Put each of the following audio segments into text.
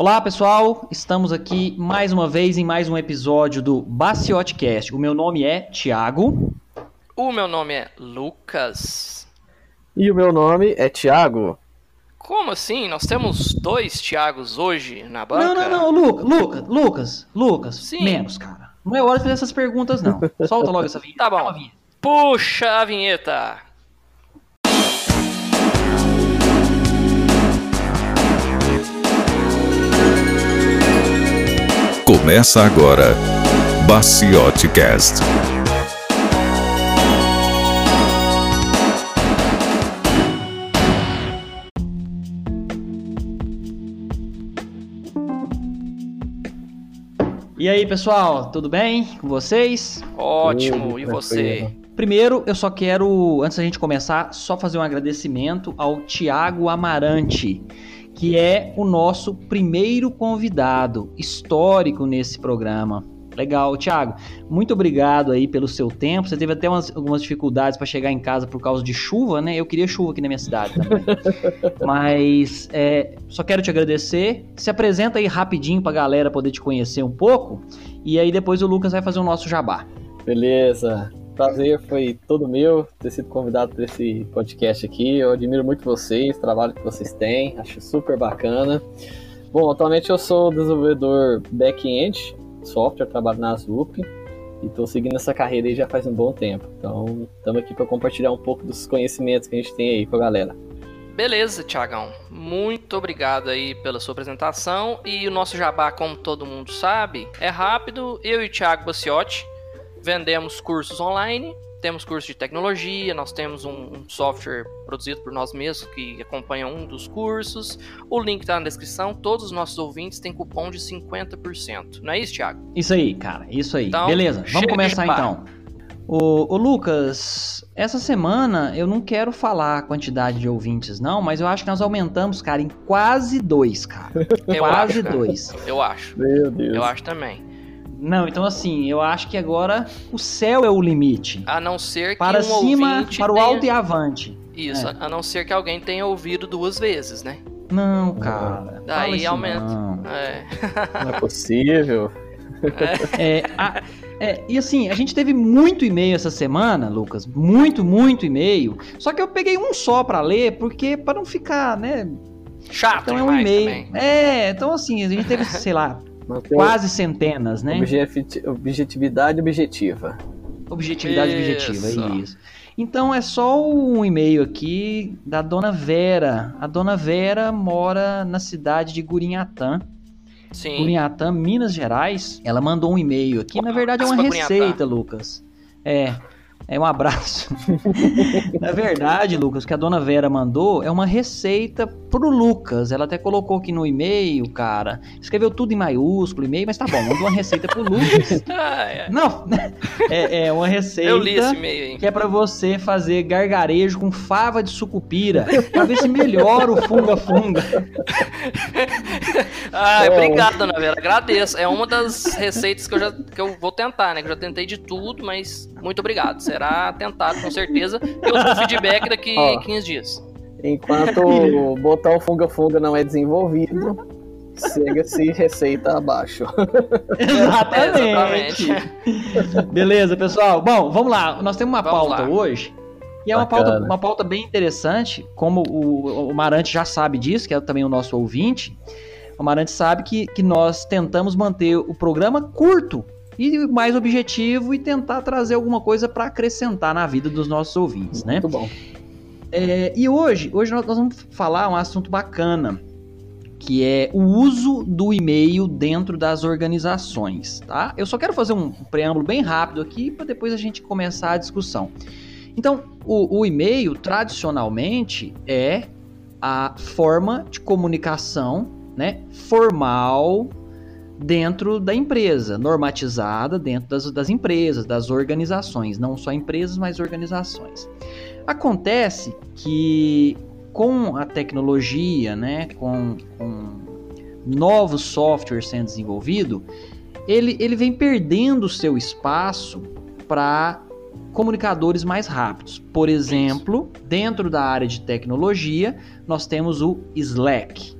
Olá pessoal, estamos aqui mais uma vez em mais um episódio do Baciotcast. O meu nome é Thiago. O meu nome é Lucas. E o meu nome é Thiago. Como assim? Nós temos dois Thiagos hoje na banca? Não, não, não, Luca, Luca, Lucas, Lucas, Sim. menos, cara. Não é hora de fazer essas perguntas, não. Solta logo essa vinheta. Tá Dá uma bom. vinheta. Puxa a vinheta. Começa agora Baciote Cast. E aí, pessoal, tudo bem com vocês? Ótimo. E você? Primeiro, eu só quero, antes da gente começar, só fazer um agradecimento ao Tiago Amarante, que é o nosso primeiro convidado histórico nesse programa. Legal, Tiago. Muito obrigado aí pelo seu tempo. Você teve até umas- algumas dificuldades para chegar em casa por causa de chuva, né? Eu queria chuva aqui na minha cidade também. Mas é, só quero te agradecer. Se apresenta aí rapidinho pra galera poder te conhecer um pouco. E aí depois o Lucas vai fazer o nosso jabá. Beleza. Prazer foi todo meu ter sido convidado para esse podcast aqui. Eu admiro muito vocês, o trabalho que vocês têm, acho super bacana. Bom, atualmente eu sou desenvolvedor back-end, software, trabalho na Zup e estou seguindo essa carreira aí já faz um bom tempo. Então, estamos aqui para compartilhar um pouco dos conhecimentos que a gente tem aí com a galera. Beleza, Tiagão. Muito obrigado aí pela sua apresentação. E o nosso jabá, como todo mundo sabe, é rápido. Eu e o Thiago Baciotti vendemos cursos online. Temos curso de tecnologia, nós temos um, um software produzido por nós mesmos que acompanha um dos cursos. O link tá na descrição. Todos os nossos ouvintes têm cupom de 50%. Não é isso, Thiago? Isso aí, cara, isso aí. Então, Beleza, vamos começar então. Ô, ô, Lucas, essa semana eu não quero falar a quantidade de ouvintes, não, mas eu acho que nós aumentamos, cara, em quase dois, cara. Eu quase acho, cara. dois. Eu acho. Meu Deus. Eu acho também. Não, então assim, eu acho que agora o céu é o limite. A não ser que Para um cima, para o tenha- alto e avante. Isso, É. a não ser que alguém tenha ouvido duas vezes, né? Não, cara. Daí aumenta. não. É. Não é possível. É, a- é, e assim, a gente teve muito e-mail essa semana, Lucas. Muito, muito e-mail. Só que eu peguei um só pra ler, porque para não ficar, né? Chato Então é um e-mail. É, então assim, a gente teve, sei lá, quase centenas, né? objeti- objetividade objetiva. Objetividade Isso. objetiva, é isso. Então é só um e-mail aqui da dona Vera. A dona Vera mora na cidade de Gurinhatã. Sim. Gurinhatã, Minas Gerais. Ela mandou um e-mail aqui. Na verdade é uma receita, Lucas. É. É um abraço. Na verdade, Lucas, o que a dona Vera mandou é uma receita pro Lucas. Ela até colocou aqui no e-mail, cara. Escreveu tudo em maiúsculo, e-mail, mas tá bom, mandou uma receita pro Lucas. Não, é, é uma receita Eu li esse e-mail aí. que é pra você fazer gargarejo com fava de sucupira, pra ver se melhora o funga-funga. É. obrigado, dona Vera. Agradeço. É uma das receitas que eu já que eu vou tentar, né? Que eu já tentei de tudo, mas muito obrigado. Será tentado com certeza. Eu dou feedback daqui Ó. 15 dias. Enquanto o botão funga-funga não é desenvolvido, chega-se receita abaixo. Exatamente. Beleza, pessoal. Bom, vamos lá. Nós temos uma Vamos pauta lá. hoje. E é uma Bacana. pauta, uma pauta bem interessante, como o, o Marante já sabe disso, que é também o nosso ouvinte. O Marante sabe que, que nós tentamos manter o programa curto e mais objetivo e tentar trazer alguma coisa para acrescentar na vida dos nossos ouvintes, né? Muito bom. É, e hoje, hoje nós vamos falar um assunto bacana, que é o uso do e-mail dentro das organizações, tá? Eu só quero fazer um preâmbulo bem rápido aqui para depois a gente começar a discussão. Então, o, o e-mail tradicionalmente é a forma de comunicação, né, formal dentro da empresa, normatizada dentro das, das empresas, das organizações, não só empresas, mas organizações. Acontece que com a tecnologia, né, com, com novos softwares sendo desenvolvido, ele, ele vem perdendo o seu espaço para comunicadores mais rápidos. Por exemplo, dentro da área de tecnologia, nós temos o Slack.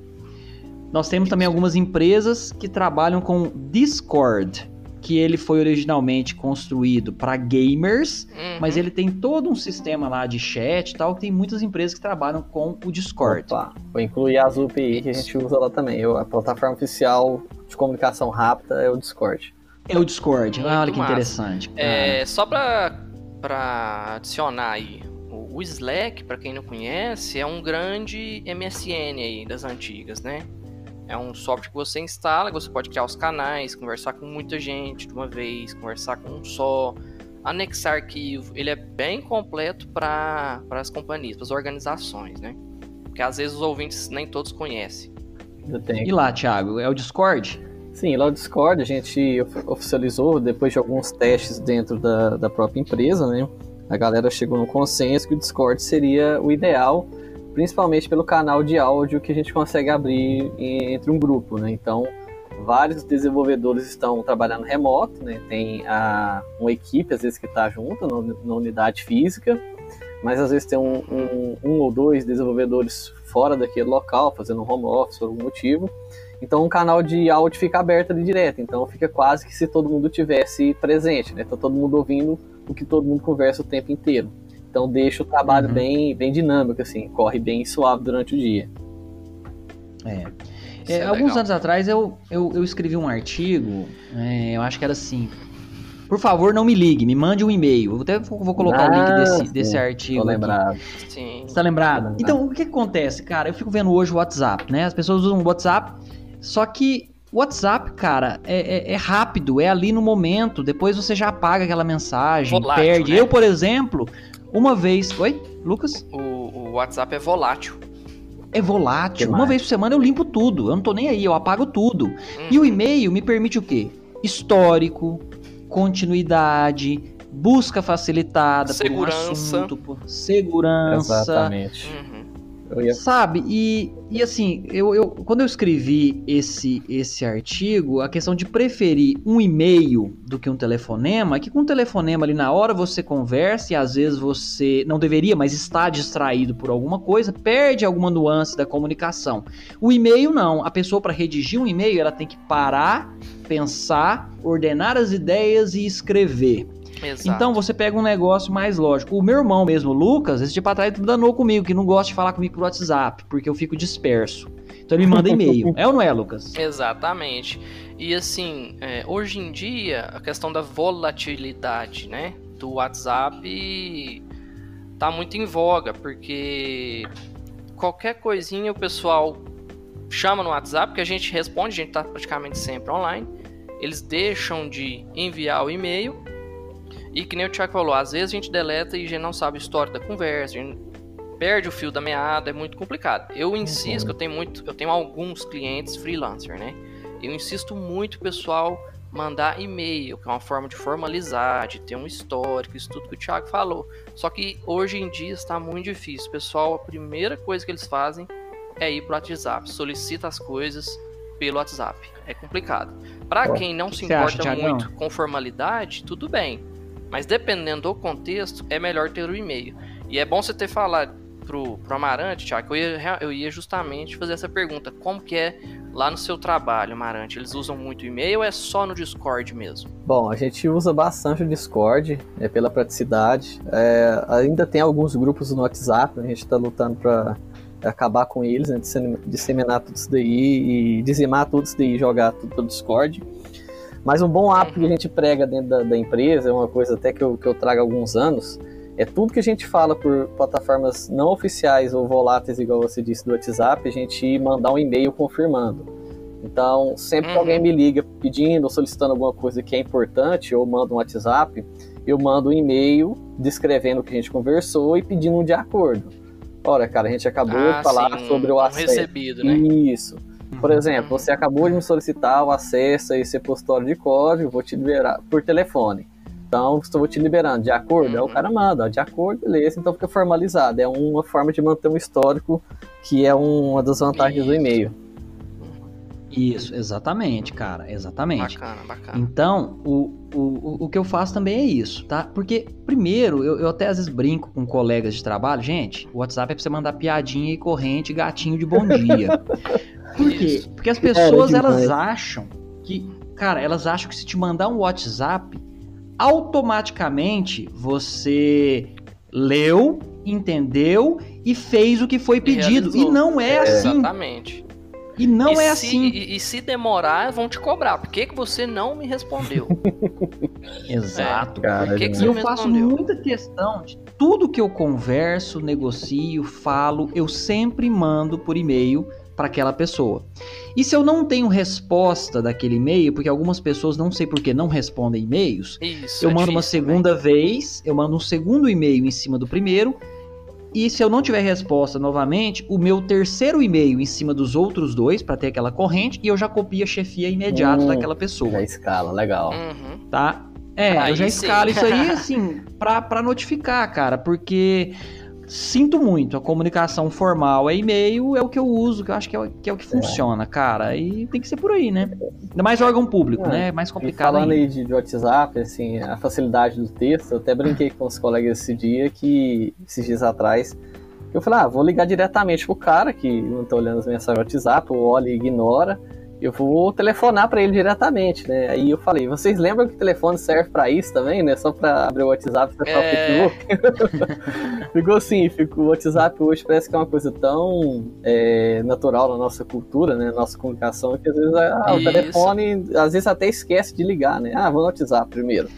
Nós temos também algumas empresas que trabalham com Discord, que ele foi originalmente construído para gamers, Uhum. mas ele tem todo um sistema lá de chat e tal, que tem muitas empresas que trabalham com o Discord. Opa, vou incluir as UPI que a gente usa lá também. Eu- a plataforma oficial de comunicação rápida é o Discord. É o Discord. Muito Olha que massa. interessante. É, só pra, pra adicionar aí, o, o Slack, pra quem não conhece, é um grande MSN aí das antigas, né? É um software que você instala, que você pode criar os canais, conversar com muita gente de uma vez, conversar com um só, anexar arquivo. Ele é bem completo para as companhias, para as organizações, né? Porque às vezes os ouvintes nem todos conhecem. Eu tenho E lá, Thiago, é o Discord? Sim, lá no Discord a gente of- oficializou, depois de alguns testes dentro da, da própria empresa, né? A galera chegou no consenso que o Discord seria o ideal, principalmente pelo canal de áudio que a gente consegue abrir entre um grupo, né? Então, vários desenvolvedores estão trabalhando remoto, né? Tem a, uma equipe, às vezes, que está junto na, na unidade física, mas às vezes tem um, um, um ou dois desenvolvedores fora daquele local, fazendo home office por algum motivo. Então um canal de áudio fica aberto ali direto. Então fica quase que se todo mundo tivesse presente, né? Tá todo mundo ouvindo o que todo mundo conversa o tempo inteiro. Então deixa o trabalho Uhum. bem, bem dinâmico, assim, corre bem suave durante o dia. É. É, é alguns legal. anos atrás eu, eu, eu escrevi um artigo, é, eu acho que era assim. Por favor, não me ligue, me mande um e-mail. Eu até vou colocar o link Ah, desse, sim. desse Tô artigo. aqui. lembrado. Sim. Você tá lembrado? Tô lembrado. Então, o que, que acontece, cara? Eu fico vendo hoje o WhatsApp, né? As pessoas usam o WhatsApp, só que o WhatsApp, cara, é, é- é rápido, é ali no momento. Depois você já apaga aquela mensagem, Volátil, perde. né? Eu, por exemplo, uma vez. Oi, Lucas? O, o WhatsApp é volátil. É volátil. Uma vez por semana eu limpo tudo. Eu não tô nem aí, eu apago tudo. Hum. E o e-mail me permite o quê? Histórico, continuidade, busca facilitada por um Segurança. assunto, por segurança. Exatamente. Uhum. Ia Sabe? E, e assim, eu, eu, quando eu escrevi esse, esse artigo, a questão de preferir um e-mail do que um telefonema, é que com um telefonema ali na hora você conversa e às vezes você não deveria, mas está distraído por alguma coisa, perde alguma nuance da comunicação. O e-mail não. A pessoa para redigir um e-mail, ela tem que parar, pensar, ordenar as ideias e escrever. Exato. Então você pega um negócio mais lógico. O meu irmão mesmo, Lucas, esse tipo atrás danou comigo, que não gosta de falar comigo por WhatsApp, porque eu fico disperso. Então ele me manda e-mail. é ou não é, Lucas? Exatamente. E assim, é, hoje em dia, a questão da volatilidade, né, do WhatsApp tá muito em voga, porque qualquer coisinha o pessoal chama no WhatsApp, que a gente responde, a gente tá praticamente sempre online. Eles deixam de enviar o e-mail. E que nem o Thiago falou, às vezes a gente deleta e a gente não sabe a história da conversa, a gente perde o fio da meada, é muito complicado. Eu insisto, que eu tenho muito, eu tenho alguns clientes freelancer, né? Eu insisto muito o pessoal mandar e-mail, que é uma forma de formalizar, de ter um histórico, isso tudo que o Thiago falou. Só que hoje em dia está muito difícil. Pessoal, a primeira coisa que eles fazem é ir pro WhatsApp, solicita as coisas pelo WhatsApp. É complicado. Para quem não se acha, importa Thiagão? muito com formalidade, tudo bem. Mas dependendo do contexto, é melhor ter o e-mail. E é bom você ter falado pro, pro Amarante, Thiago, que eu ia, eu ia justamente fazer essa pergunta. Como que é lá no seu trabalho, Amarante? Eles usam muito e-mail ou é só no Discord mesmo? Bom, a gente usa bastante o Discord, é pela praticidade. É, ainda tem alguns grupos no WhatsApp, a gente está lutando para acabar com eles, né, dissem- disseminar tudo isso daí e dizimar tudo isso daí e jogar tudo pelo Discord. Mas um bom hábito que a gente prega dentro da, da empresa, é uma coisa até que eu, que eu trago há alguns anos, é tudo que a gente fala por plataformas não oficiais ou voláteis, igual você disse do WhatsApp, a gente mandar um e-mail confirmando. Então, sempre que Uhum. alguém me liga pedindo ou solicitando alguma coisa que é importante, ou manda um WhatsApp, eu mando um e-mail descrevendo o que a gente conversou e pedindo um de acordo. Ora, cara, a gente acabou Ah, de falar sim, sobre o acesso. recebido, né? Isso. Por Uhum. exemplo, você acabou de me solicitar o acesso a esse repositório de código, vou te liberar por telefone. Então, estou te liberando, de acordo? Aí o Uhum. cara manda, ó, de acordo, beleza, então fica formalizado. É uma forma de manter um histórico que é uma das vantagens do Isso. e-mail. Isso, exatamente, cara, exatamente. Bacana, bacana. Então, o, o, o- o que eu faço também é isso, tá? Porque, primeiro, eu, eu até às vezes brinco com colegas de trabalho, gente, o WhatsApp é pra você mandar piadinha e corrente, gatinho de bom dia. Por quê? Isso. Porque as pessoas elas acham que, cara, elas acham que se te mandar um WhatsApp, automaticamente você leu, entendeu e fez o que foi pedido. E realizou. não é, É. assim. Exatamente. E não e é se, assim. E, e se demorar, vão te cobrar. Por que, que você não me respondeu? Exato. Cara, Por que, que demais. você E eu me faço respondeu? muita questão de tudo que eu converso, negocio, falo, eu sempre mando por e-mail para aquela pessoa. E se eu não tenho resposta daquele e-mail, porque algumas pessoas não sei por que não respondem e-mails, Isso. eu é mando uma difícil segunda vez, eu mando um segundo e-mail em cima do primeiro. E se eu não tiver resposta novamente, o meu terceiro e-mail em cima dos outros dois, para ter aquela corrente, e eu já copio a chefia imediato Hum. daquela pessoa Já escala, legal. também. Uhum. tá? É, Aí eu já sim. escalo isso aí, assim, pra, pra notificar, cara, porque sinto muito, a comunicação formal é e-mail, é o que eu uso, que eu acho que é, o- que é o que funciona, cara, e tem que ser por aí, né? Ainda mais órgão público, É, né? É mais E complicado falando ainda. aí de, de WhatsApp, assim, a facilidade do texto, eu até brinquei com os colegas esse dia, que esses dias atrás, eu falei, ah, vou ligar diretamente pro cara que não tá olhando as mensagens do WhatsApp, ou olha e ignora, eu vou telefonar pra ele diretamente, né? Aí eu falei, vocês lembram que o telefone serve pra isso também, né? Só pra abrir o WhatsApp e acessar É. o Facebook? ficou assim, ficou, o WhatsApp hoje parece que é uma coisa tão é, natural na nossa cultura, né? Nossa comunicação, que às vezes ah, o telefone, às vezes até esquece de ligar, né? Ah, vou no WhatsApp primeiro.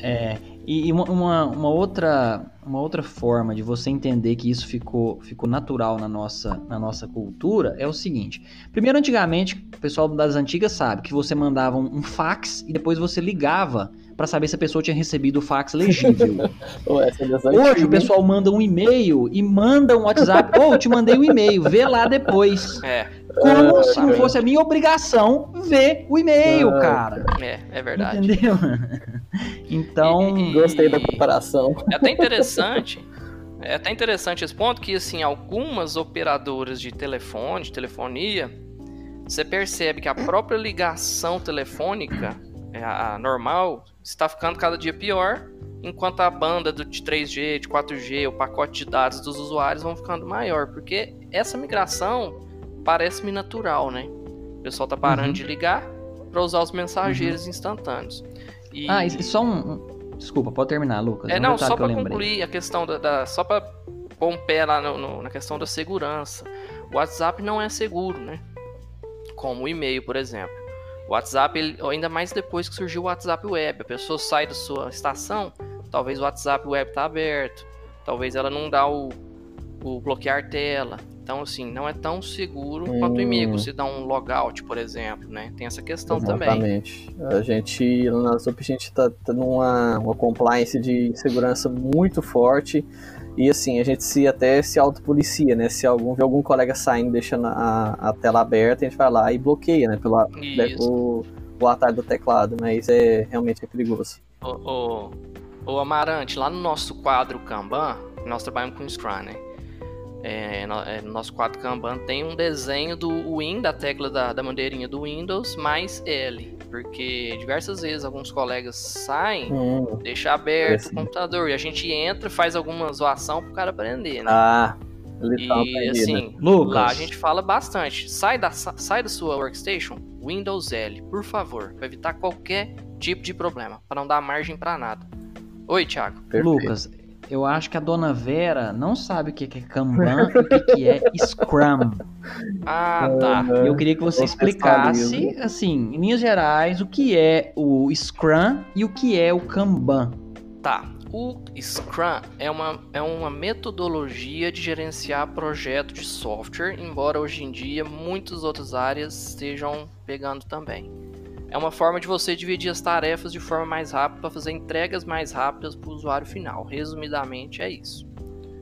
É, e uma, uma, uma outra, uma outra forma de você entender que isso ficou, ficou natural na nossa, na nossa cultura é o seguinte. Primeiro, antigamente, o pessoal das antigas sabe que você mandava um, um fax e depois você ligava pra saber se a pessoa tinha recebido o fax legível. Ou das Hoje o pessoal manda um e-mail e manda um WhatsApp. Ô, eu te mandei um e-mail, vê lá depois. É, Como Ah, se não fosse a minha obrigação ver o e-mail, Ah, cara. é, é verdade. Entendeu? Então. E- e- Gostei da comparação. É até interessante. É até interessante esse ponto que assim, algumas operadoras de telefone, de telefonia, você percebe que a própria ligação telefônica, é, a a normal, está ficando cada dia pior, enquanto a banda do, de 3G, de 4G, o pacote de dados dos usuários vão ficando maior, porque essa migração parece-me natural, né? O pessoal tá parando Uhum. de ligar para usar os mensageiros instantâneos. E- Ah, e só um. Desculpa, pode terminar, Lucas. é, um não, só lembrei. concluir a questão da. da- só pra pôr um pé lá no- no- na questão da segurança. O WhatsApp não é seguro, né? Como o e-mail, por exemplo. O WhatsApp, ele- ainda mais depois que surgiu o WhatsApp Web, a pessoa sai da sua estação, talvez o WhatsApp Web tá aberto, talvez ela não dá o, o bloquear tela. Então, assim, não é tão seguro quanto o e-mail. Hum. Você dá um logout, por exemplo, né? Tem essa questão também. Exatamente. A gente, na a gente tá, tá numa uma compliance de segurança muito forte. E assim, a gente se até se autopolicia, né? Se algum vê algum colega saindo, deixando a, a tela aberta, a gente vai lá e bloqueia, né? Pelo, Isso. o, o atalho do teclado, mas é realmente é perigoso. Ô, ô, ô, Amarante, lá no nosso quadro Kanban, nós trabalhamos com Scrum, né? É, no, é, no nosso quadro Kanban tem um desenho do Win, da tecla da, da bandeirinha do Windows, mais L. Porque diversas vezes alguns colegas saem, Hum, deixa aberto Interessante. o computador, e a gente entra, faz alguma zoação pro cara aprender, né? Ah, e aprendendo. assim, Lucas. lá a gente fala bastante. Sai da, sa- sai da sua workstation, Windows L, por favor, para evitar qualquer tipo de problema, para não dar margem para nada. Oi, Thiago. Perfeito. Lucas, eu acho que a dona Vera não sabe o que é Kanban e o que que é Scrum. Ah, tá. Eu queria que você explicasse, assim, em linhas gerais, o que é o Scrum e o que é o Kanban. Tá. O Scrum é uma, é uma metodologia de gerenciar projeto de software, embora hoje em dia muitas outras áreas estejam pegando também. É uma forma de você dividir as tarefas de forma mais rápida para fazer entregas mais rápidas para o usuário final. Resumidamente é isso.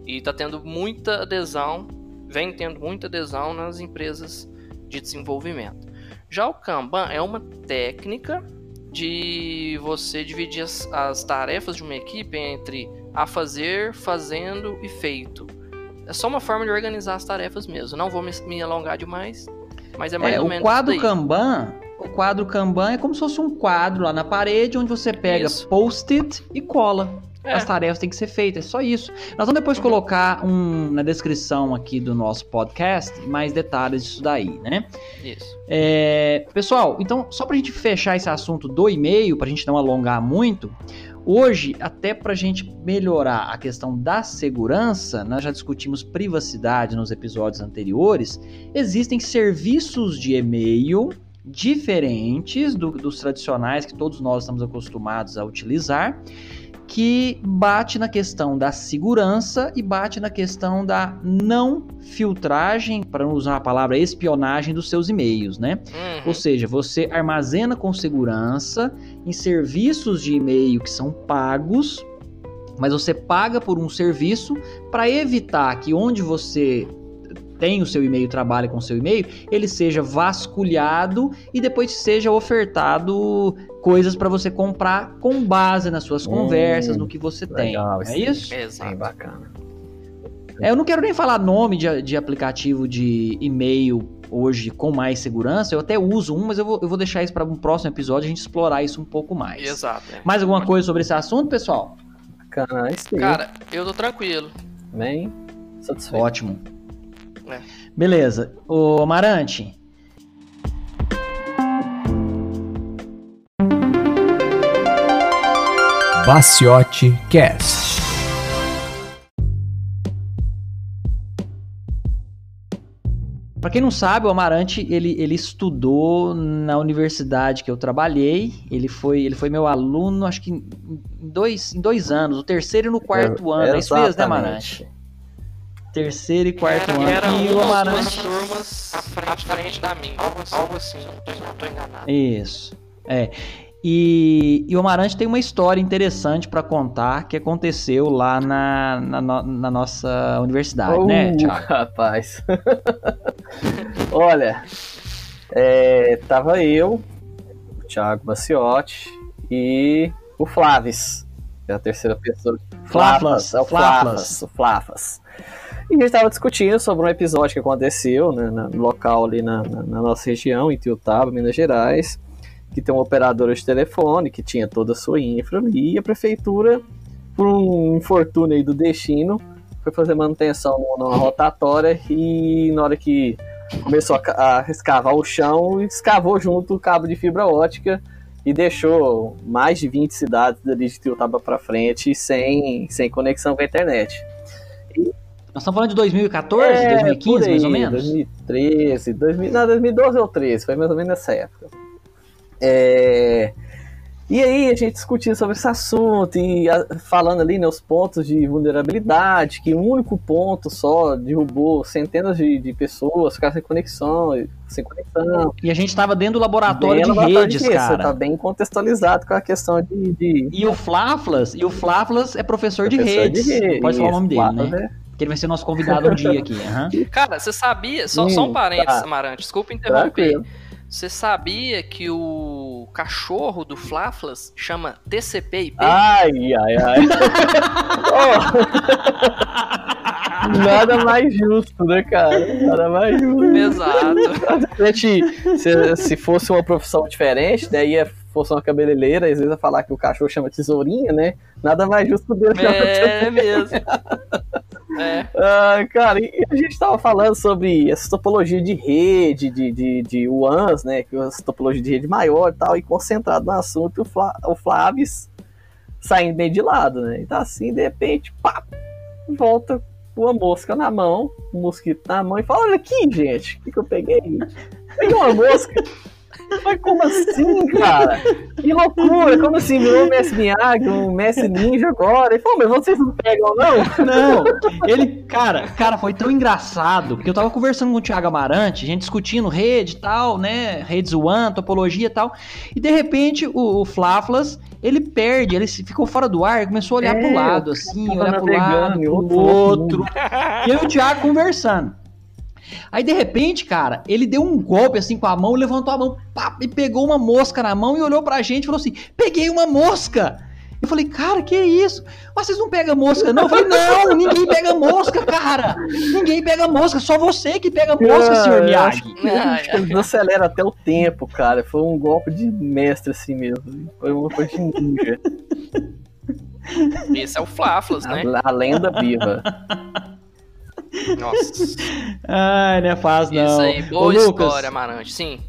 E está tendo muita adesão, vem tendo muita adesão nas empresas de desenvolvimento. Já o Kanban é uma técnica de você dividir as, as tarefas de uma equipe entre a fazer, fazendo e feito. É só uma forma de organizar as tarefas mesmo. Não vou me, me alongar demais, mas é mais É, ou o menos quadro isso daí. Kanban, o quadro Kanban é como se fosse um quadro lá na parede onde você pega post-it e cola. É. as tarefas têm que ser feitas. É só isso. Nós vamos depois colocar um, na descrição aqui do nosso podcast mais detalhes disso daí, né? Isso. É, pessoal, então, só pra gente fechar esse assunto do e-mail, pra gente não alongar muito, hoje, até pra gente melhorar a questão da segurança, nós já discutimos privacidade nos episódios anteriores, existem serviços de e-mail diferentes do- dos tradicionais que todos nós estamos acostumados a utilizar, que bate na questão da segurança e bate na questão da não filtragem, para não usar a palavra espionagem dos seus e-mails, né? Uhum. Ou seja, você armazena com segurança em serviços de e-mail que são pagos, mas você paga por um serviço para evitar que onde você tem o seu e-mail, trabalha com o seu e-mail, ele seja vasculhado e depois seja ofertado coisas para você comprar com base nas suas Hum, conversas, no que você legal, tem. É isso? Exato. bacana. É, eu não quero nem falar nome de, de aplicativo de e-mail hoje com mais segurança. Eu até uso um, mas eu vou, eu vou deixar isso para um próximo episódio a gente explorar isso um pouco mais. Exato. é. Mais alguma coisa sobre esse assunto, pessoal? Bacana, é isso aí. Cara, eu tô tranquilo. Bem satisfeito. Ótimo. Beleza. Ô, Amarante. Baciote Cast. Pra quem não sabe, o Amarante, ele, ele estudou na universidade que eu trabalhei. Ele foi, ele foi meu aluno, acho que em dois, em dois anos, o terceiro e no quarto ano. É isso mesmo, né, Amarante? Terceiro e quarto era, ano. era e o Amarante... duas turmas à frente da minha. Algo, algo assim, se eu não tô enganado. Isso. É. E, e o Amarante tem uma história interessante pra contar que aconteceu lá na, na, na nossa universidade, né, Uh, Thiago? Rapaz. Olha, é, tava eu, o Thiago Maciotti e o Flavis, que é a terceira pessoa. Flaflas, é o Flaflas. Flaflas, o Flaflas. E a gente tava discutindo sobre um episódio que aconteceu né, no local ali na, na- na nossa região, em Tiutaba, Minas Gerais, que tem uma operadora de telefone que tinha toda a sua infra ali, e a prefeitura, por um infortúnio aí do destino, foi fazer manutenção numa rotatória e na hora que começou a, a escavar o chão, escavou junto o cabo de fibra ótica e deixou mais de 20 cidades dali de Tiutaba para frente sem, sem conexão com a internet. Nós estamos falando de 2014, É, 2015, por aí, mais ou menos? 2013, 2000, não, 2012 ou 13, foi mais ou menos nessa época. É, E aí a gente discutiu sobre esse assunto e a- falando ali né, os pontos de vulnerabilidade, que um único ponto só derrubou centenas de, de pessoas, ficaram sem conexão, sem conexão. E a gente estava dentro do laboratório Bem de redes, disso, cara. Tá bem contextualizado com a questão de, de E o Flaflas, e o Flaflas é professor, de, professor redes. rede. Não Pode falar o nome dele, né? Porque ele vai ser nosso convidado um dia aqui. aham. Cara, você sabia, só, só um Hum, parênteses, tá. Amarante, desculpa interromper. Tranquilo. Você sabia que o cachorro do Flaflas chama TCP/IP? Ai, ai, ai. Oh. Nada mais justo, né, cara? Nada mais justo. Exato. Gente, se, se fosse uma profissão diferente, daí ia, fosse uma cabeleireira, às vezes ia falar que o cachorro chama tesourinha, né? Nada mais justo dele chamar É mesmo. É. Ah, cara, e a gente tava falando sobre essa topologia de rede, de, de, de WANs, né? Que é essa topologia de rede maior e tal, e concentrado no assunto, o, Flá, o Flavis saindo bem de lado, né? E tá assim, de repente, pá, volta com uma mosca na mão, um mosquito na mão, e fala: Olha aqui, gente, o que, que eu peguei? Peguei uma mosca. Mas como assim, cara? Que loucura! Como assim? Virou um Messi Miyagi, um Messi Ninja agora? E falou, mas vocês não pegam, não? Não, ele, cara, cara, foi tão engraçado, porque eu tava conversando com o Thiago Amarante, a gente discutindo rede e tal, né, redes One, topologia e tal, e de repente o, o Flaflas, ele perde, ele ficou fora do ar, começou a olhar É, pro lado, o assim, olhar pro lado, pro outro outro, e eu e o Thiago conversando. Aí de repente, cara, ele deu um golpe assim com a mão, levantou a mão, pá, e pegou uma mosca na mão e olhou pra gente e falou assim: Peguei uma mosca! Eu falei, cara, que isso? Mas vocês não pegam mosca, não? Eu falei, não, ninguém pega mosca, cara! Ninguém pega mosca, só você que pega mosca, Ah, senhor eu Miyagi. Acho que ele acelera até o tempo, cara. Foi um golpe de mestre assim mesmo. Foi uma coisa de ninja. Esse é o Flaflas, né? A, a lenda viva. Nossa. Ai, não é fácil, não. Isso aí, boa Ô, Lucas, história, Amarante. Sim,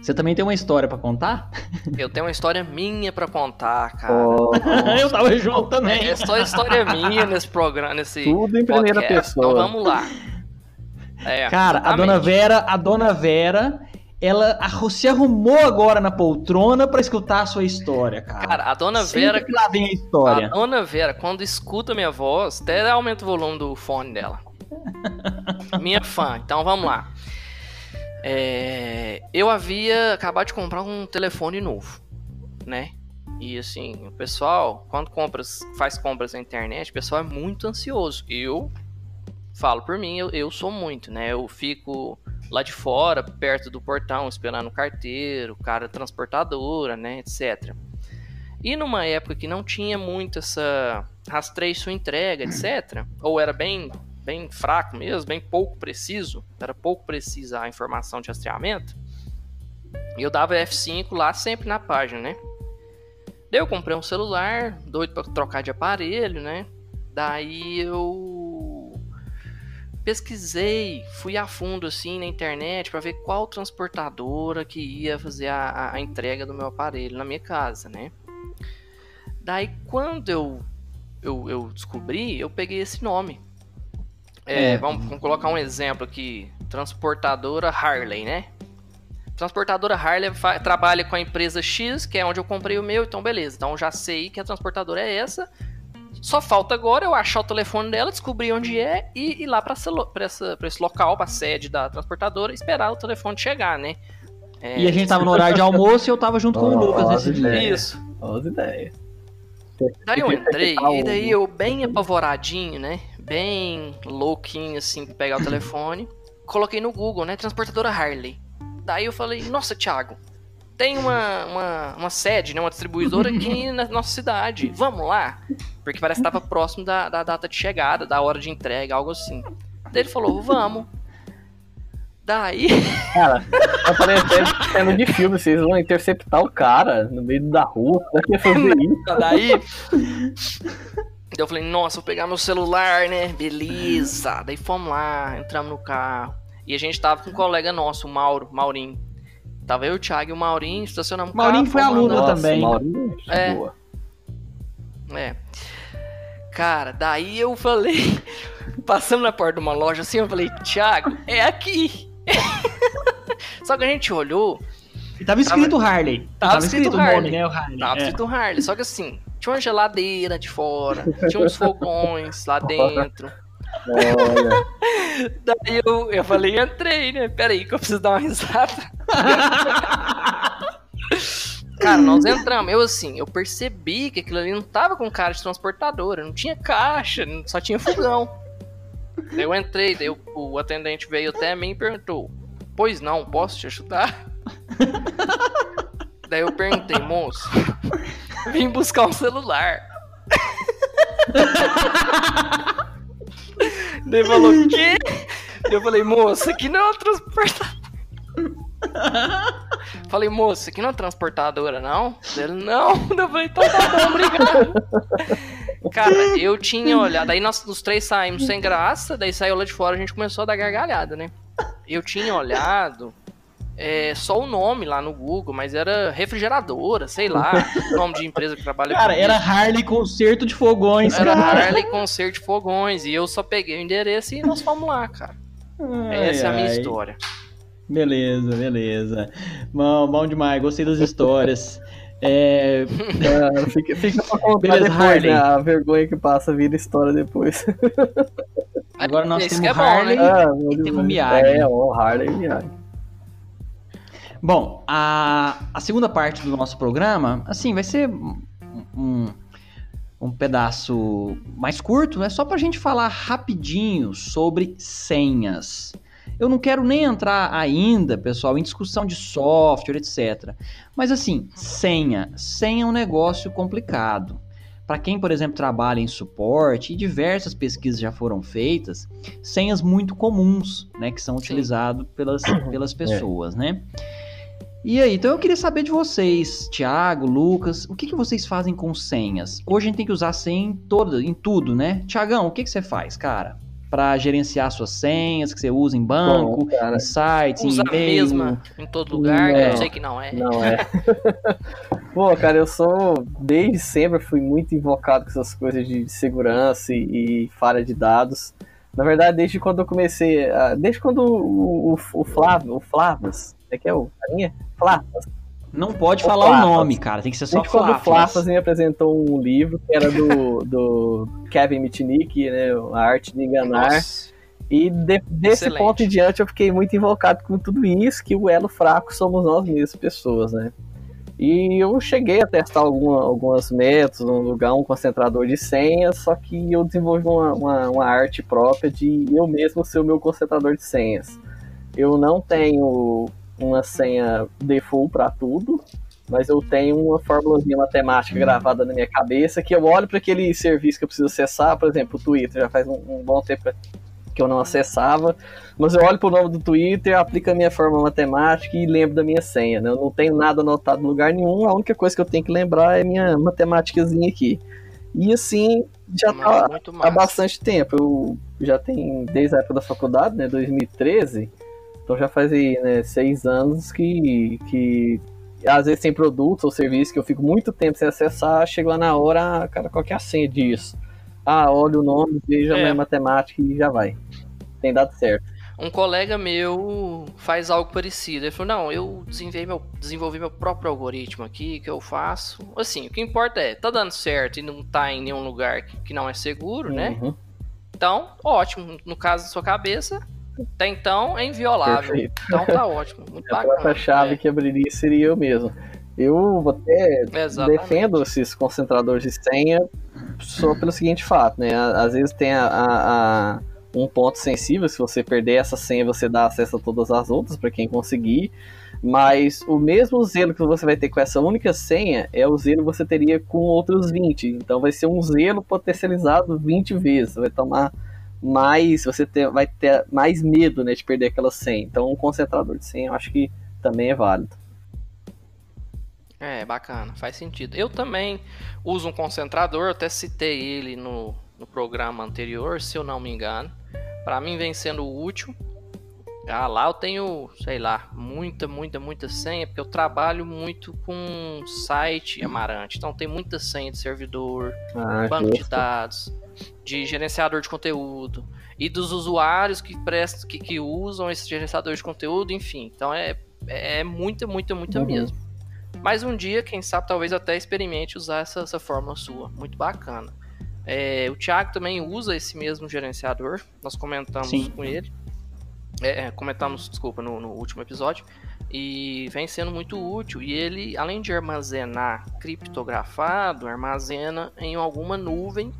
Você também tem uma história pra contar? eu tenho uma história minha pra contar, cara. Ó, Eu tava junto também. É só história minha nesse programa, nesse Tudo em primeira podcast. pessoa. Então vamos lá. É, Cara, a exatamente. dona Vera, a dona Vera, ela se arrumou agora na poltrona pra escutar a sua história, cara. Cara, a dona Sempre Vera, que lá vem a história. a dona Vera, quando escuta minha voz, até aumenta o volume do fone dela. minha fã. Então vamos lá. É, eu havia acabado de comprar um telefone novo, né? E assim, o pessoal, quando compras, faz compras na internet, o pessoal é muito ansioso. Eu falo por mim, eu, eu sou muito, né? Eu fico lá de fora, perto do portão, esperando o carteiro, cara transportadora, né, etc. E numa época que não tinha muito essa rastreio sua entrega, etc, ou era bem bem fraco mesmo, bem pouco preciso, era pouco precisa a informação de rastreamento. Eu dava F5 lá sempre na página, né? Daí eu comprei um celular, doido pra trocar de aparelho, né? Daí eu pesquisei, fui a fundo assim na internet para ver qual transportadora que ia fazer a, a- entrega do meu aparelho na minha casa, né? Daí quando eu, eu, eu descobri, eu peguei esse nome. É, É. Vamos, vamos colocar um exemplo aqui: transportadora Harley, né? Transportadora Harley trabalha com a empresa X, que é onde eu comprei o meu, então beleza. Então já sei que a transportadora é essa. Só falta agora eu achar o telefone dela, descobrir onde é e ir lá para esse local, para sede da transportadora, e esperar o telefone chegar, né? É, E a gente tava no horário de almoço e eu tava junto com o Lucas nesse dia. Isso. As ideias. Daí eu entrei, Tá e daí eu bem apavoradinho, né? Bem louquinho, assim, pra pegar o telefone. Coloquei no Google, né? Transportadora Harley. Daí eu falei, nossa, Thiago, tem uma, uma, uma sede, né? Uma distribuidora aqui na nossa cidade. Vamos lá? Porque parece que tava próximo da, da data de chegada, da hora de entrega, algo assim. Daí ele falou, vamos. Daí, Cara, tá parecendo cena de filme, vocês vão interceptar o cara no meio da rua. Daqui a fazer isso. Daí. Daí eu falei, nossa, vou pegar meu celular, né? Beleza. Daí fomos lá, entramos no carro. E a gente tava com um colega nosso, o Mauro, Maurinho. Tava eu, o Thiago e o Maurinho, estacionamos o Maurinho carro. foi aluno também. Maurinho, É. boa. É. Cara, daí eu falei, passando na porta de uma loja assim, eu falei, Thiago, é aqui. Só que a gente olhou, E tava escrito Harley. Tava escrito o nome, Harley. né? O Harley. Tava é. escrito Harley, só que assim, tinha uma geladeira de fora, tinha uns fogões lá dentro. Olha, Daí eu, eu falei, entrei, né? Pera aí que eu preciso dar uma risada. Cara, nós entramos. Eu assim, eu percebi que aquilo ali não tava com cara de transportadora, não tinha caixa, só tinha fogão. Daí eu entrei, daí o, o atendente veio até mim e perguntou: Pois não, posso te ajudar? daí eu perguntei, moço, vim buscar um celular. Daí falou, quê? Eu falei, moço, aqui não é uma transportadora. Falei, moço, isso aqui não é transportadora, não? Ele, não. Eu falei, então tá bom, obrigado. Cara, eu tinha olhado, aí nós os três saímos sem graça, daí saiu lá de fora, a gente começou a dar gargalhada, né? Eu tinha olhado é, só o nome lá no Google, mas era refrigeradora, sei lá, nome de empresa que trabalha Cara, com era isso. Harley Concerto de Fogões, Era cara. Harley Concerto de Fogões, e eu só peguei o endereço e nós fomos lá, cara. Ai, Essa é a minha ai. história. Beleza, beleza. Bom, bom demais, gostei das histórias. É, fica, fica pra contar Beleza, depois, Harley. né? A vergonha que passa vira história depois. agora nós Isso temos que é bom, Harley. né? Ah, meu e Deus. teve o Miyagi. É, o Harley e o Miyagi. Bom, a, a segunda parte do nosso programa, assim, vai ser um, um, pedaço mais curto, né? Só pra gente falar rapidinho sobre senhas. Eu não quero nem entrar ainda, pessoal, em discussão de software, etc. Mas assim, senha. Senha é um negócio complicado. Para quem, por exemplo, trabalha em suporte, e diversas pesquisas já foram feitas, senhas muito comuns, né, que são utilizadas pelas, pelas pessoas, né? E aí, então eu queria saber de vocês, Thiago, Lucas, o que, que vocês fazem com senhas? Hoje a gente tem que usar senha em, toda, em tudo, né? Tiagão, o que, que você faz, cara? Para gerenciar suas senhas que você usa em banco, Bom, cara, em sites, Usa em a e-mail. mesma em todo lugar, Não. eu sei que não é. Não é. Pô, cara, eu sou. Desde sempre fui muito invocado com essas coisas de segurança e, e falha de dados. Na verdade, desde quando eu comecei. a- Desde quando o, o, o Flávio, o Flavas, é que é o carinha? Flavas. Não pode O falar o nome, cara. Tem que ser só Desde quando o Flafas. Me apresentou um livro que era do, do Kevin Mitnick, né? A Arte de Enganar. Nossa. E de- desse Excelente. ponto em diante eu fiquei muito invocado com tudo isso, que o elo fraco somos nós mesmos, pessoas, né? E eu cheguei a testar alguma, alguns métodos, um lugar, um concentrador de senhas, só que eu desenvolvi uma, uma, uma arte própria de eu mesmo ser o meu concentrador de senhas. Eu não tenho uma senha default para tudo, mas eu tenho uma formulazinha matemática gravada na minha cabeça que eu olho para aquele serviço que eu preciso acessar, por exemplo, o Twitter, já faz um, um bom tempo que eu não acessava, mas eu olho pro nome do Twitter, aplico a minha fórmula matemática e lembro da minha senha, né? Eu não tenho nada anotado em lugar nenhum, a única coisa que eu tenho que lembrar é minha matemáticazinha aqui. E assim, já tá Muito há bastante tempo. Eu já tenho desde a época da faculdade, né, 2013. Então já faz aí, né, seis anos que, que às vezes tem produtos ou serviços que eu fico muito tempo sem acessar, chego lá na hora, ah, cara, qual que é a senha disso? Ah, olha o nome, veja a É. minha matemática e já vai. Tem dado certo. Um colega meu faz algo parecido. Ele falou: Não, eu desenvolvi meu, desenvolvi meu próprio algoritmo aqui, que eu faço. Assim, o que importa é, tá dando certo e não tá em nenhum lugar que, que não é seguro, né? Uhum, Então, ótimo. No caso da sua cabeça, até então é inviolável. perfeito. Então tá ótimo. Muito A bacana. própria chave é. que abriria seria eu mesmo. Eu até Exatamente. defendo esses concentradores de senha só pelo seguinte fato, né? Às vezes tem a, a- a- um ponto sensível, se você perder essa senha, você dá acesso a todas as outras para quem conseguir. Mas o mesmo zelo que você vai ter com essa única senha é o zelo que você teria com outros 20. Então vai ser um zelo potencializado 20 vezes. Você vai tomar mais, você ter- vai ter mais medo né, de perder aquela senha. Então um concentrador de senha eu acho que também é válido. É, bacana, faz sentido. Eu também uso um concentrador, eu até citei ele no, no programa anterior, se eu não me engano. Pra mim vem sendo útil. Ah, lá eu tenho, sei lá, muita, muita, muita senha, porque eu trabalho muito com site Amarante. Então tem muita senha de servidor, Ah, banco de justo. dados, de gerenciador de conteúdo e dos usuários que prestam, que, que usam esse gerenciador de conteúdo, enfim. Então é, é muita, muita, muita Uhum. mesmo. Mas um dia, quem sabe, talvez até experimente usar essa, essa fórmula sua. Muito bacana. É, o Thiago também usa esse mesmo gerenciador. Nós comentamos Sim. com ele. É, é, comentamos, desculpa, no, no último episódio. E vem sendo muito útil. E ele, além de armazenar criptografado, armazena em alguma nuvem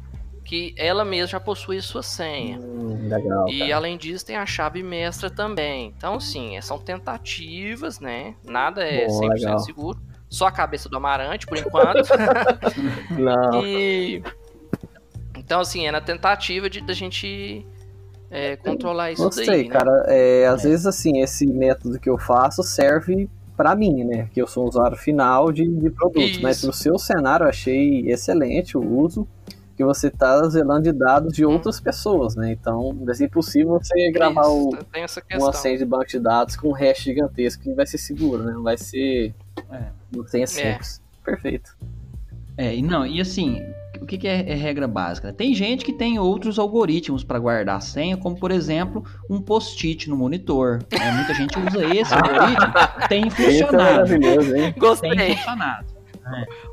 que ela mesma já possui sua senha. Hum, legal. E além disso, tem a chave mestra também. Então, sim, é- são tentativas, né? Nada é Bom, 100% legal. seguro. Só a cabeça do Amarante, por enquanto. Não, e... Então, assim, é na tentativa de da gente é, controlar isso gostei, daí, né? cara. É, às vezes, assim, esse método que eu faço serve pra mim, né? Que eu sou um usuário final de, de produtos. Mas Isso. no seu cenário eu achei excelente o uso. Que você tá zelando de dados de outras pessoas, né? Então, é impossível você gravar Isso, o, uma senha de banco de dados com um hash gigantesco que vai ser seguro, né? Não vai ser É. uma senha simples. Perfeito. É, e não, e assim, o que, que é, é regra básica? Tem gente que tem outros algoritmos para guardar a senha, como por exemplo, um post-it no monitor. né? Muita gente usa esse algoritmo, tem Esse é funcionado. maravilhoso, hein? Tem Gostei. funcionado.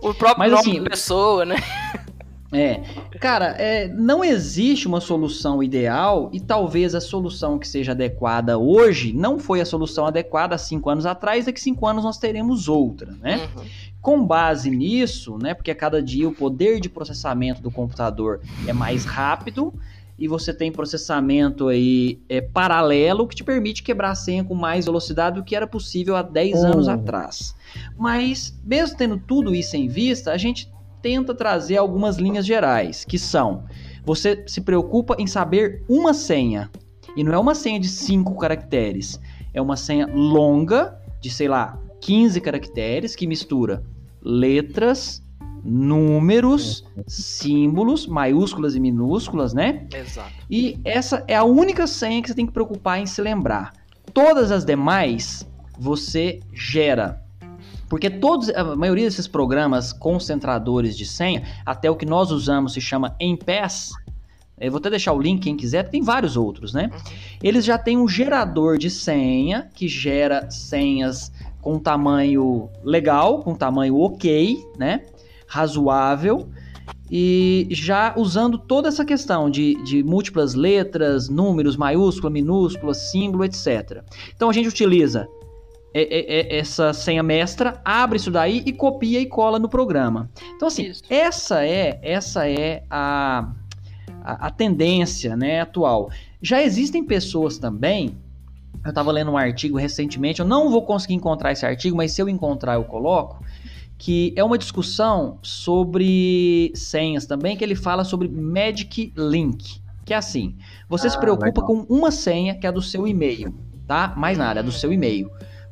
O próprio Mas, nome assim, pessoa, né? É, cara, é, não existe uma solução ideal e talvez a solução que seja adequada hoje não foi a solução adequada há cinco anos atrás, daqui cinco anos nós teremos outra, né? Uhum. Com base nisso, né, porque a cada dia o poder de processamento do computador é mais rápido e você tem processamento aí é, paralelo que te permite quebrar a senha com mais velocidade do que era possível há 10 Hum. anos atrás. Mas, mesmo tendo tudo isso em vista, a gente tenta trazer algumas linhas gerais, que são: você se preocupa em saber uma senha, e não é uma senha de cinco caracteres, é uma senha longa, de sei lá, 15 caracteres que mistura letras, números, símbolos, maiúsculas e minúsculas, né? Exato. E essa é a única senha que você tem que preocupar em se lembrar. Todas as demais você gera. Porque todos, a maioria desses programas concentradores de senha, até o que nós usamos se chama Empass. Eu vou até deixar o link quem quiser, tem vários outros, né? Eles já têm um gerador de senha que gera senhas com tamanho legal, com tamanho ok, né? Razoável. E já usando toda essa questão de, de múltiplas letras, números, maiúscula, minúscula, símbolo, etc. Então a gente utiliza é, é, essa senha mestra, abre isso daí e copia e cola no programa. Então assim, Isso. essa é essa é a, a, a tendência né, atual. Já existem pessoas também. Eu estava lendo um artigo recentemente, eu não vou conseguir encontrar esse artigo, mas se eu encontrar eu coloco, que é uma discussão sobre senhas também, que ele fala sobre Magic Link, que é assim, você se Ah, preocupa legal. com uma senha que é do seu e-mail, tá? Mais nada, é do seu e-mail.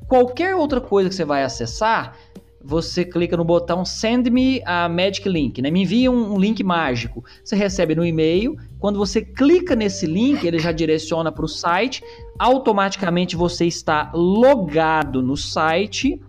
Qualquer outra coisa que você vai acessar, você clica no botão Send me a Magic Link, né? Me envia um, link mágico. Você recebe no e-mail. Quando você clica nesse link, ele já direciona para o site. Automaticamente você está logado no site,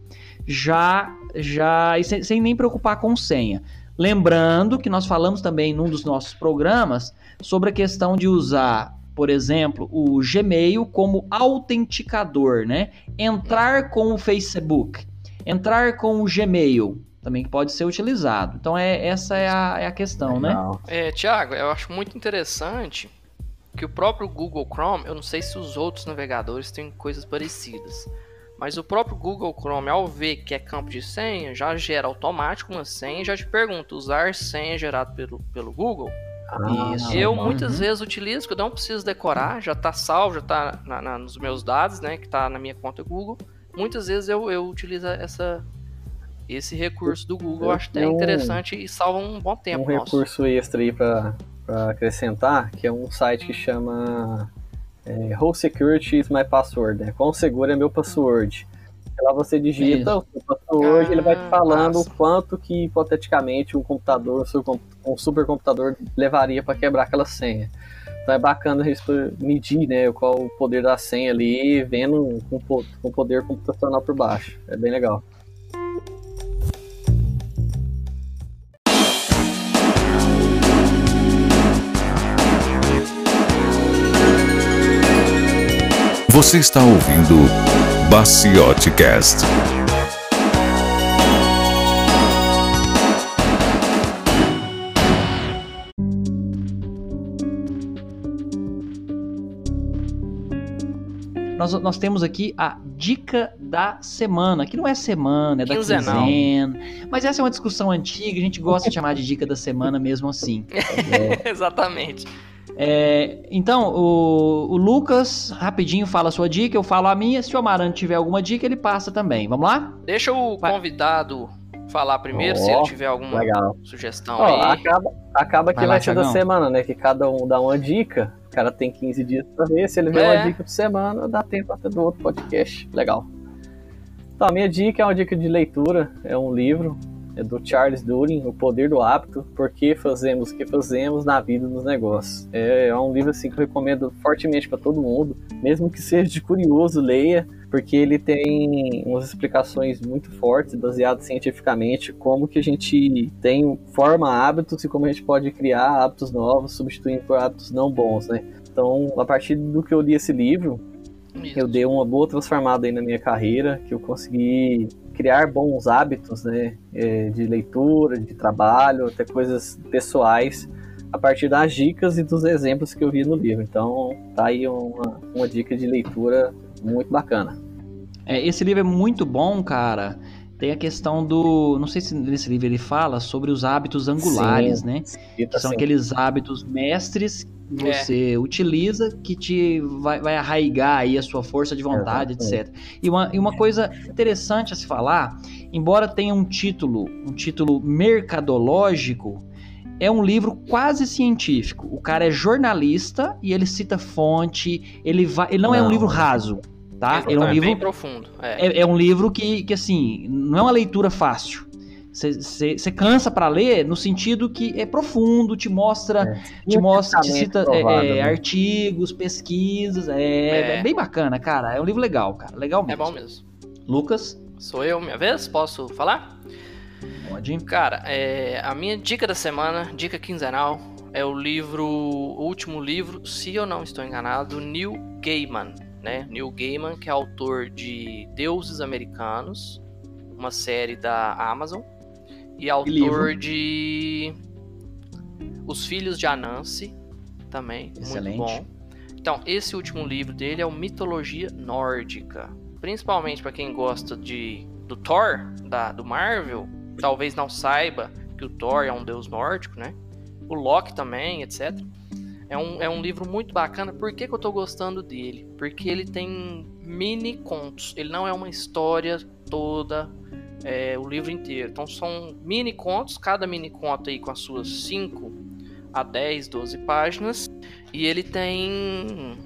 já, já sem, sem nem preocupar com senha. Lembrando que nós falamos também num dos nossos programas sobre a questão de usar, por exemplo, o Gmail como autenticador, né? Entrar com o Facebook, entrar com o Gmail, também pode ser utilizado. Então é essa é a, é a questão, né? Legal. É, Tiago, eu acho muito interessante que o próprio Google Chrome, eu não sei se os outros navegadores têm coisas parecidas, mas o próprio Google Chrome, ao ver que é campo de senha, já gera automático uma senha e já te pergunta, usar senha gerada pelo, pelo Google? Ah, Isso. eu uhum. muitas vezes utilizo, que eu não preciso decorar, já tá salvo, já tá na- na- nos meus dados, né, que tá na minha conta Google. Muitas vezes eu, eu utilizo essa, esse recurso do Google, eu acho até um- interessante e salva um bom tempo um nosso. recurso extra aí para acrescentar, que é um site que chama é, How Security is My Password, né? Quão seguro é meu password. Lá você digita o seu password, ele vai te Ah, falando massa. o quanto que hipoteticamente um computador, um supercomputador levaria para quebrar aquela senha. Então é bacana isso pra medir, né, qual o poder da senha ali, vendo com, com poder computacional por baixo. É bem legal. Você está ouvindo Baciote Cast. Nós, nós temos aqui a dica da semana, que não é semana, é da quinzena. Mas essa é uma discussão antiga, a gente gosta de chamar de dica da semana mesmo assim. Exatamente. É, então, o, o Lucas, rapidinho, fala a sua dica, eu falo a minha. Se o Amarante tiver alguma dica, ele passa também. Vamos lá? Deixa o Vai. convidado falar primeiro, se Ó, ele tiver alguma Legal. sugestão Ó, aí. acaba, acaba que Vai ser da semana, né? Que cada um dá uma dica. O cara tem 15 dias pra ver. Se ele vê É. uma dica por semana, dá tempo até do outro podcast. Legal. Então, a minha dica é uma dica de leitura. É um livro. É do Charles Durin, O Poder do Hábito. Por que fazemos o que fazemos na vida e nos negócios. É, é um livro assim que eu recomendo fortemente para todo mundo. Mesmo que seja de curioso, leia porque ele tem umas explicações muito fortes, baseadas cientificamente, como que a gente tem forma hábitos e como a gente pode criar hábitos novos, substituindo por hábitos não bons, né? Então, a partir do que eu li esse livro, eu dei uma boa transformada aí na minha carreira, que eu consegui criar bons hábitos, né, é, de leitura, de trabalho, até coisas pessoais, a partir das dicas e dos exemplos que eu vi no livro. Então, tá aí uma, uma dica de leitura muito bacana. É, esse livro é muito bom, cara. Tem a questão do. Não sei se nesse livro ele fala sobre os hábitos angulares, Sim. né? Que tá são assim, aqueles hábitos mestres que É. você utiliza que te vai, vai arraigar aí a sua força de vontade, etc. E uma, e uma coisa interessante a se falar, embora tenha um título, um título mercadológico, é um livro quase científico. O cara é jornalista e ele cita fonte, ele vai, ele não, é um Não. livro raso. Tá? É um bem livro profundo. É. é, é um livro que, que, assim, não é uma leitura fácil. Você cansa para ler no sentido que é profundo, te mostra, te mostra, te cita é, provado, é, né? artigos, pesquisas, é, É. é bem bacana, cara. É um livro legal, cara, legal É mesmo. bom mesmo. Lucas, Sou eu, minha vez? Posso falar? pode. Cara, é, a minha dica da semana, dica quinzenal, é o livro, o último livro, se eu não estou enganado, do Neil Gaiman, né? Neil Gaiman, que é autor de Deuses Americanos, uma série da Amazon, e autor livro? de Os Filhos de Anansi, também, Excelente. muito bom. Então, esse último livro dele é o Mitologia Nórdica. Principalmente para quem gosta de do Thor, da, do Marvel, talvez não saiba que o Thor é um deus nórdico, né? O Loki também, etc. É um, é um livro muito bacana. Por que, que eu tô gostando dele? Porque ele tem mini contos. Ele não é uma história toda, é, o livro inteiro. Então são mini contos, cada mini conto aí com as suas 5 a 10, 12 páginas. E ele tem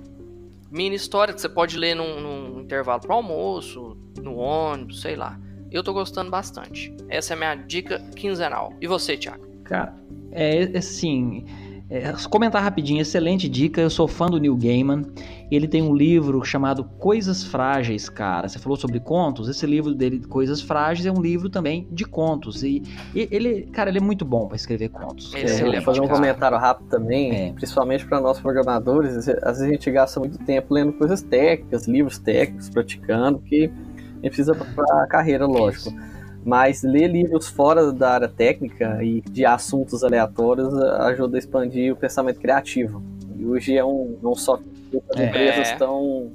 mini história que você pode ler num, num intervalo pro almoço, no ônibus, sei lá. Eu tô gostando bastante. Essa é a minha dica quinzenal. E você, Thiago? Cara, é assim. É, comentar rapidinho, excelente dica. Eu sou fã do Neil Gaiman. Ele tem um livro chamado Coisas Frágeis, cara. Você falou sobre contos. Esse livro dele, Coisas Frágeis, é um livro também de contos. E, e ele, cara, ele é muito bom pra escrever contos. É, ele vou fazer um cara. comentário rápido também, É. principalmente para nós programadores. Às vezes a gente gasta muito tempo lendo coisas técnicas, livros técnicos, praticando, que a gente precisa para a carreira, lógico. Mas ler livros fora da área técnica e de assuntos aleatórios ajuda a expandir o pensamento criativo. E hoje é um, é um software que as É. empresas estão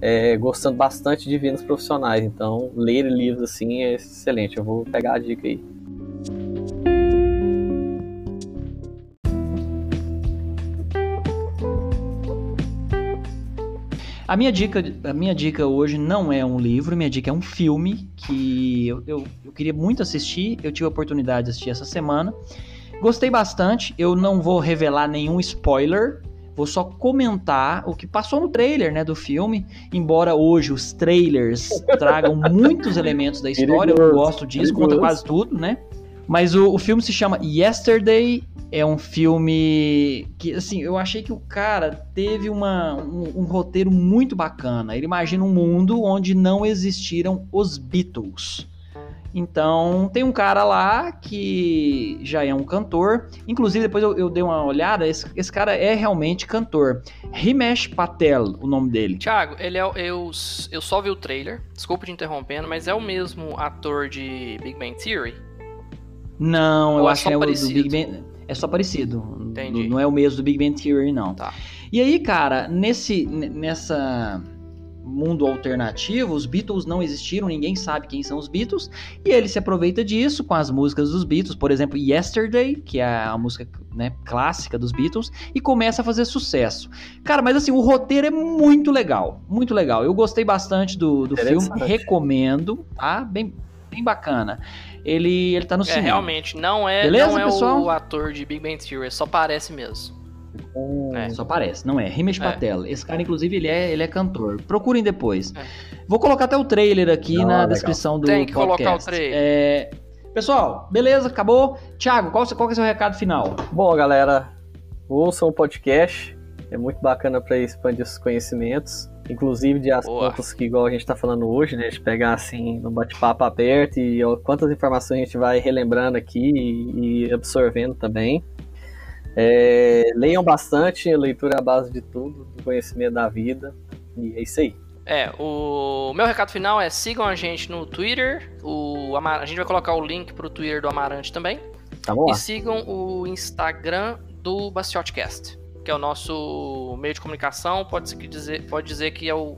é, gostando bastante de nos profissionais. Então, ler livros assim é excelente. Eu vou pegar a dica aí. A minha dica, a minha dica hoje não é um livro, minha dica é um filme que eu, eu, eu queria muito assistir. Eu tive a oportunidade de assistir essa semana. Gostei bastante. Eu não vou revelar nenhum spoiler. Vou só comentar o que passou no trailer, né, do filme. Embora hoje os trailers tragam muitos elementos da história, eu gosto disso, conta quase tudo, né? Mas o, o filme se chama Yesterday. É um filme que, assim, eu achei que o cara teve uma, um, um roteiro muito bacana. Ele imagina um mundo onde não existiram os Beatles. Então, tem um cara lá que já é um cantor. Inclusive, depois eu, eu dei uma olhada. Esse, esse cara é realmente cantor. Himesh Patel, o nome dele. Thiago, ele é eu, eu só vi o trailer, desculpa te interrompendo, mas é o mesmo ator de Big Bang Theory? Não, eu Ou é acho só que é o do parecido? Big Bang. É só parecido. Entendi. Não é o mesmo do Big Bang Theory, não. Tá. E aí, cara, nesse nessa mundo alternativo, os Beatles não existiram, ninguém sabe quem são os Beatles, e ele se aproveita disso com as músicas dos Beatles, por exemplo, Yesterday, que é a música né, clássica dos Beatles, e começa a fazer sucesso. Cara, mas assim, o roteiro é muito legal, muito legal. Eu gostei bastante do, do filme, recomendo, tá? Bem, bem bacana. Ele, ele tá no É, cinema. realmente, não é, Beleza, não é pessoal? o ator de Big Bang Theory, só parece mesmo. Hum, É. Só parece, não é. Himesh É. Patel. Esse cara, inclusive, ele é, ele é cantor. Procurem depois. É. Vou colocar até o trailer aqui Ah, na legal. descrição do Tem que podcast. colocar o trailer. É, Pessoal, beleza? Acabou? Thiago, qual, qual é o seu recado final? Bom, galera, ouçam o podcast. É muito bacana para expandir os conhecimentos, inclusive de assuntos que, igual a gente está falando hoje, né? De pegar assim no bate-papo aberto e ó, quantas informações a gente vai relembrando aqui e, e absorvendo também. É, leiam bastante, a leitura é a base de tudo, do conhecimento da vida. E é isso aí. É, o meu recado final é sigam a gente no Twitter. O A gente vai colocar o link pro Twitter do Amarante também. Tá bom? E sigam o Instagram do Bastiotcast, que é o nosso meio de comunicação. Pode se dizer, pode dizer que é o-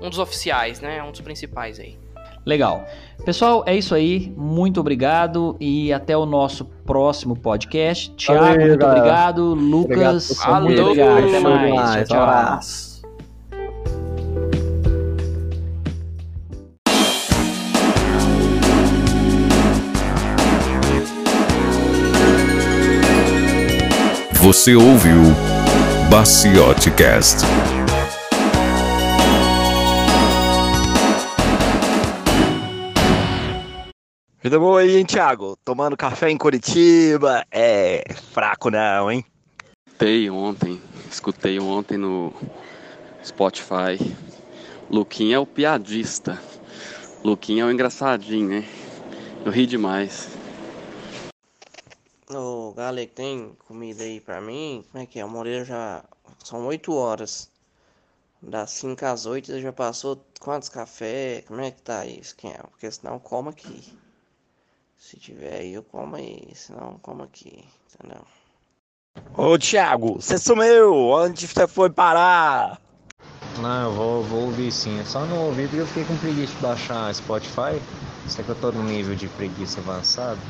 um dos oficiais, né? Um dos principais aí. Legal. Pessoal, é isso aí. Muito obrigado e até o nosso próximo podcast. Thiago, Valeu, muito galera. obrigado. Lucas, convite. muito obrigado. Até mais. Um tchau. abraço. Você ouviu Baciotcast. Vida boa aí, hein, Thiago? Tomando café em Curitiba é fraco não, hein? Escutei ontem, escutei ontem no Spotify. Luquinha é o piadista. Luquinha é o engraçadinho, né? Eu ri demais. Ô, Galego, tem comida aí pra mim? Como é que é? O Moreira já. São 8 horas. Das 5 às 8 já passou quantos café? Como é que tá isso, quem é? Porque senão coma aqui. Se tiver aí, eu como aí. Senão como aqui. Entendeu? Ô, Thiago, você sumiu! Onde você foi parar? Não, eu vou, vou ouvir sim. Eu só não ouvi porque eu fiquei com preguiça de baixar Spotify. Sei que eu tô no nível de preguiça avançado.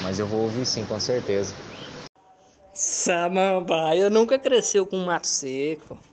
Mas eu vou ouvir sim, com certeza. Samambaia nunca cresceu com mato seco.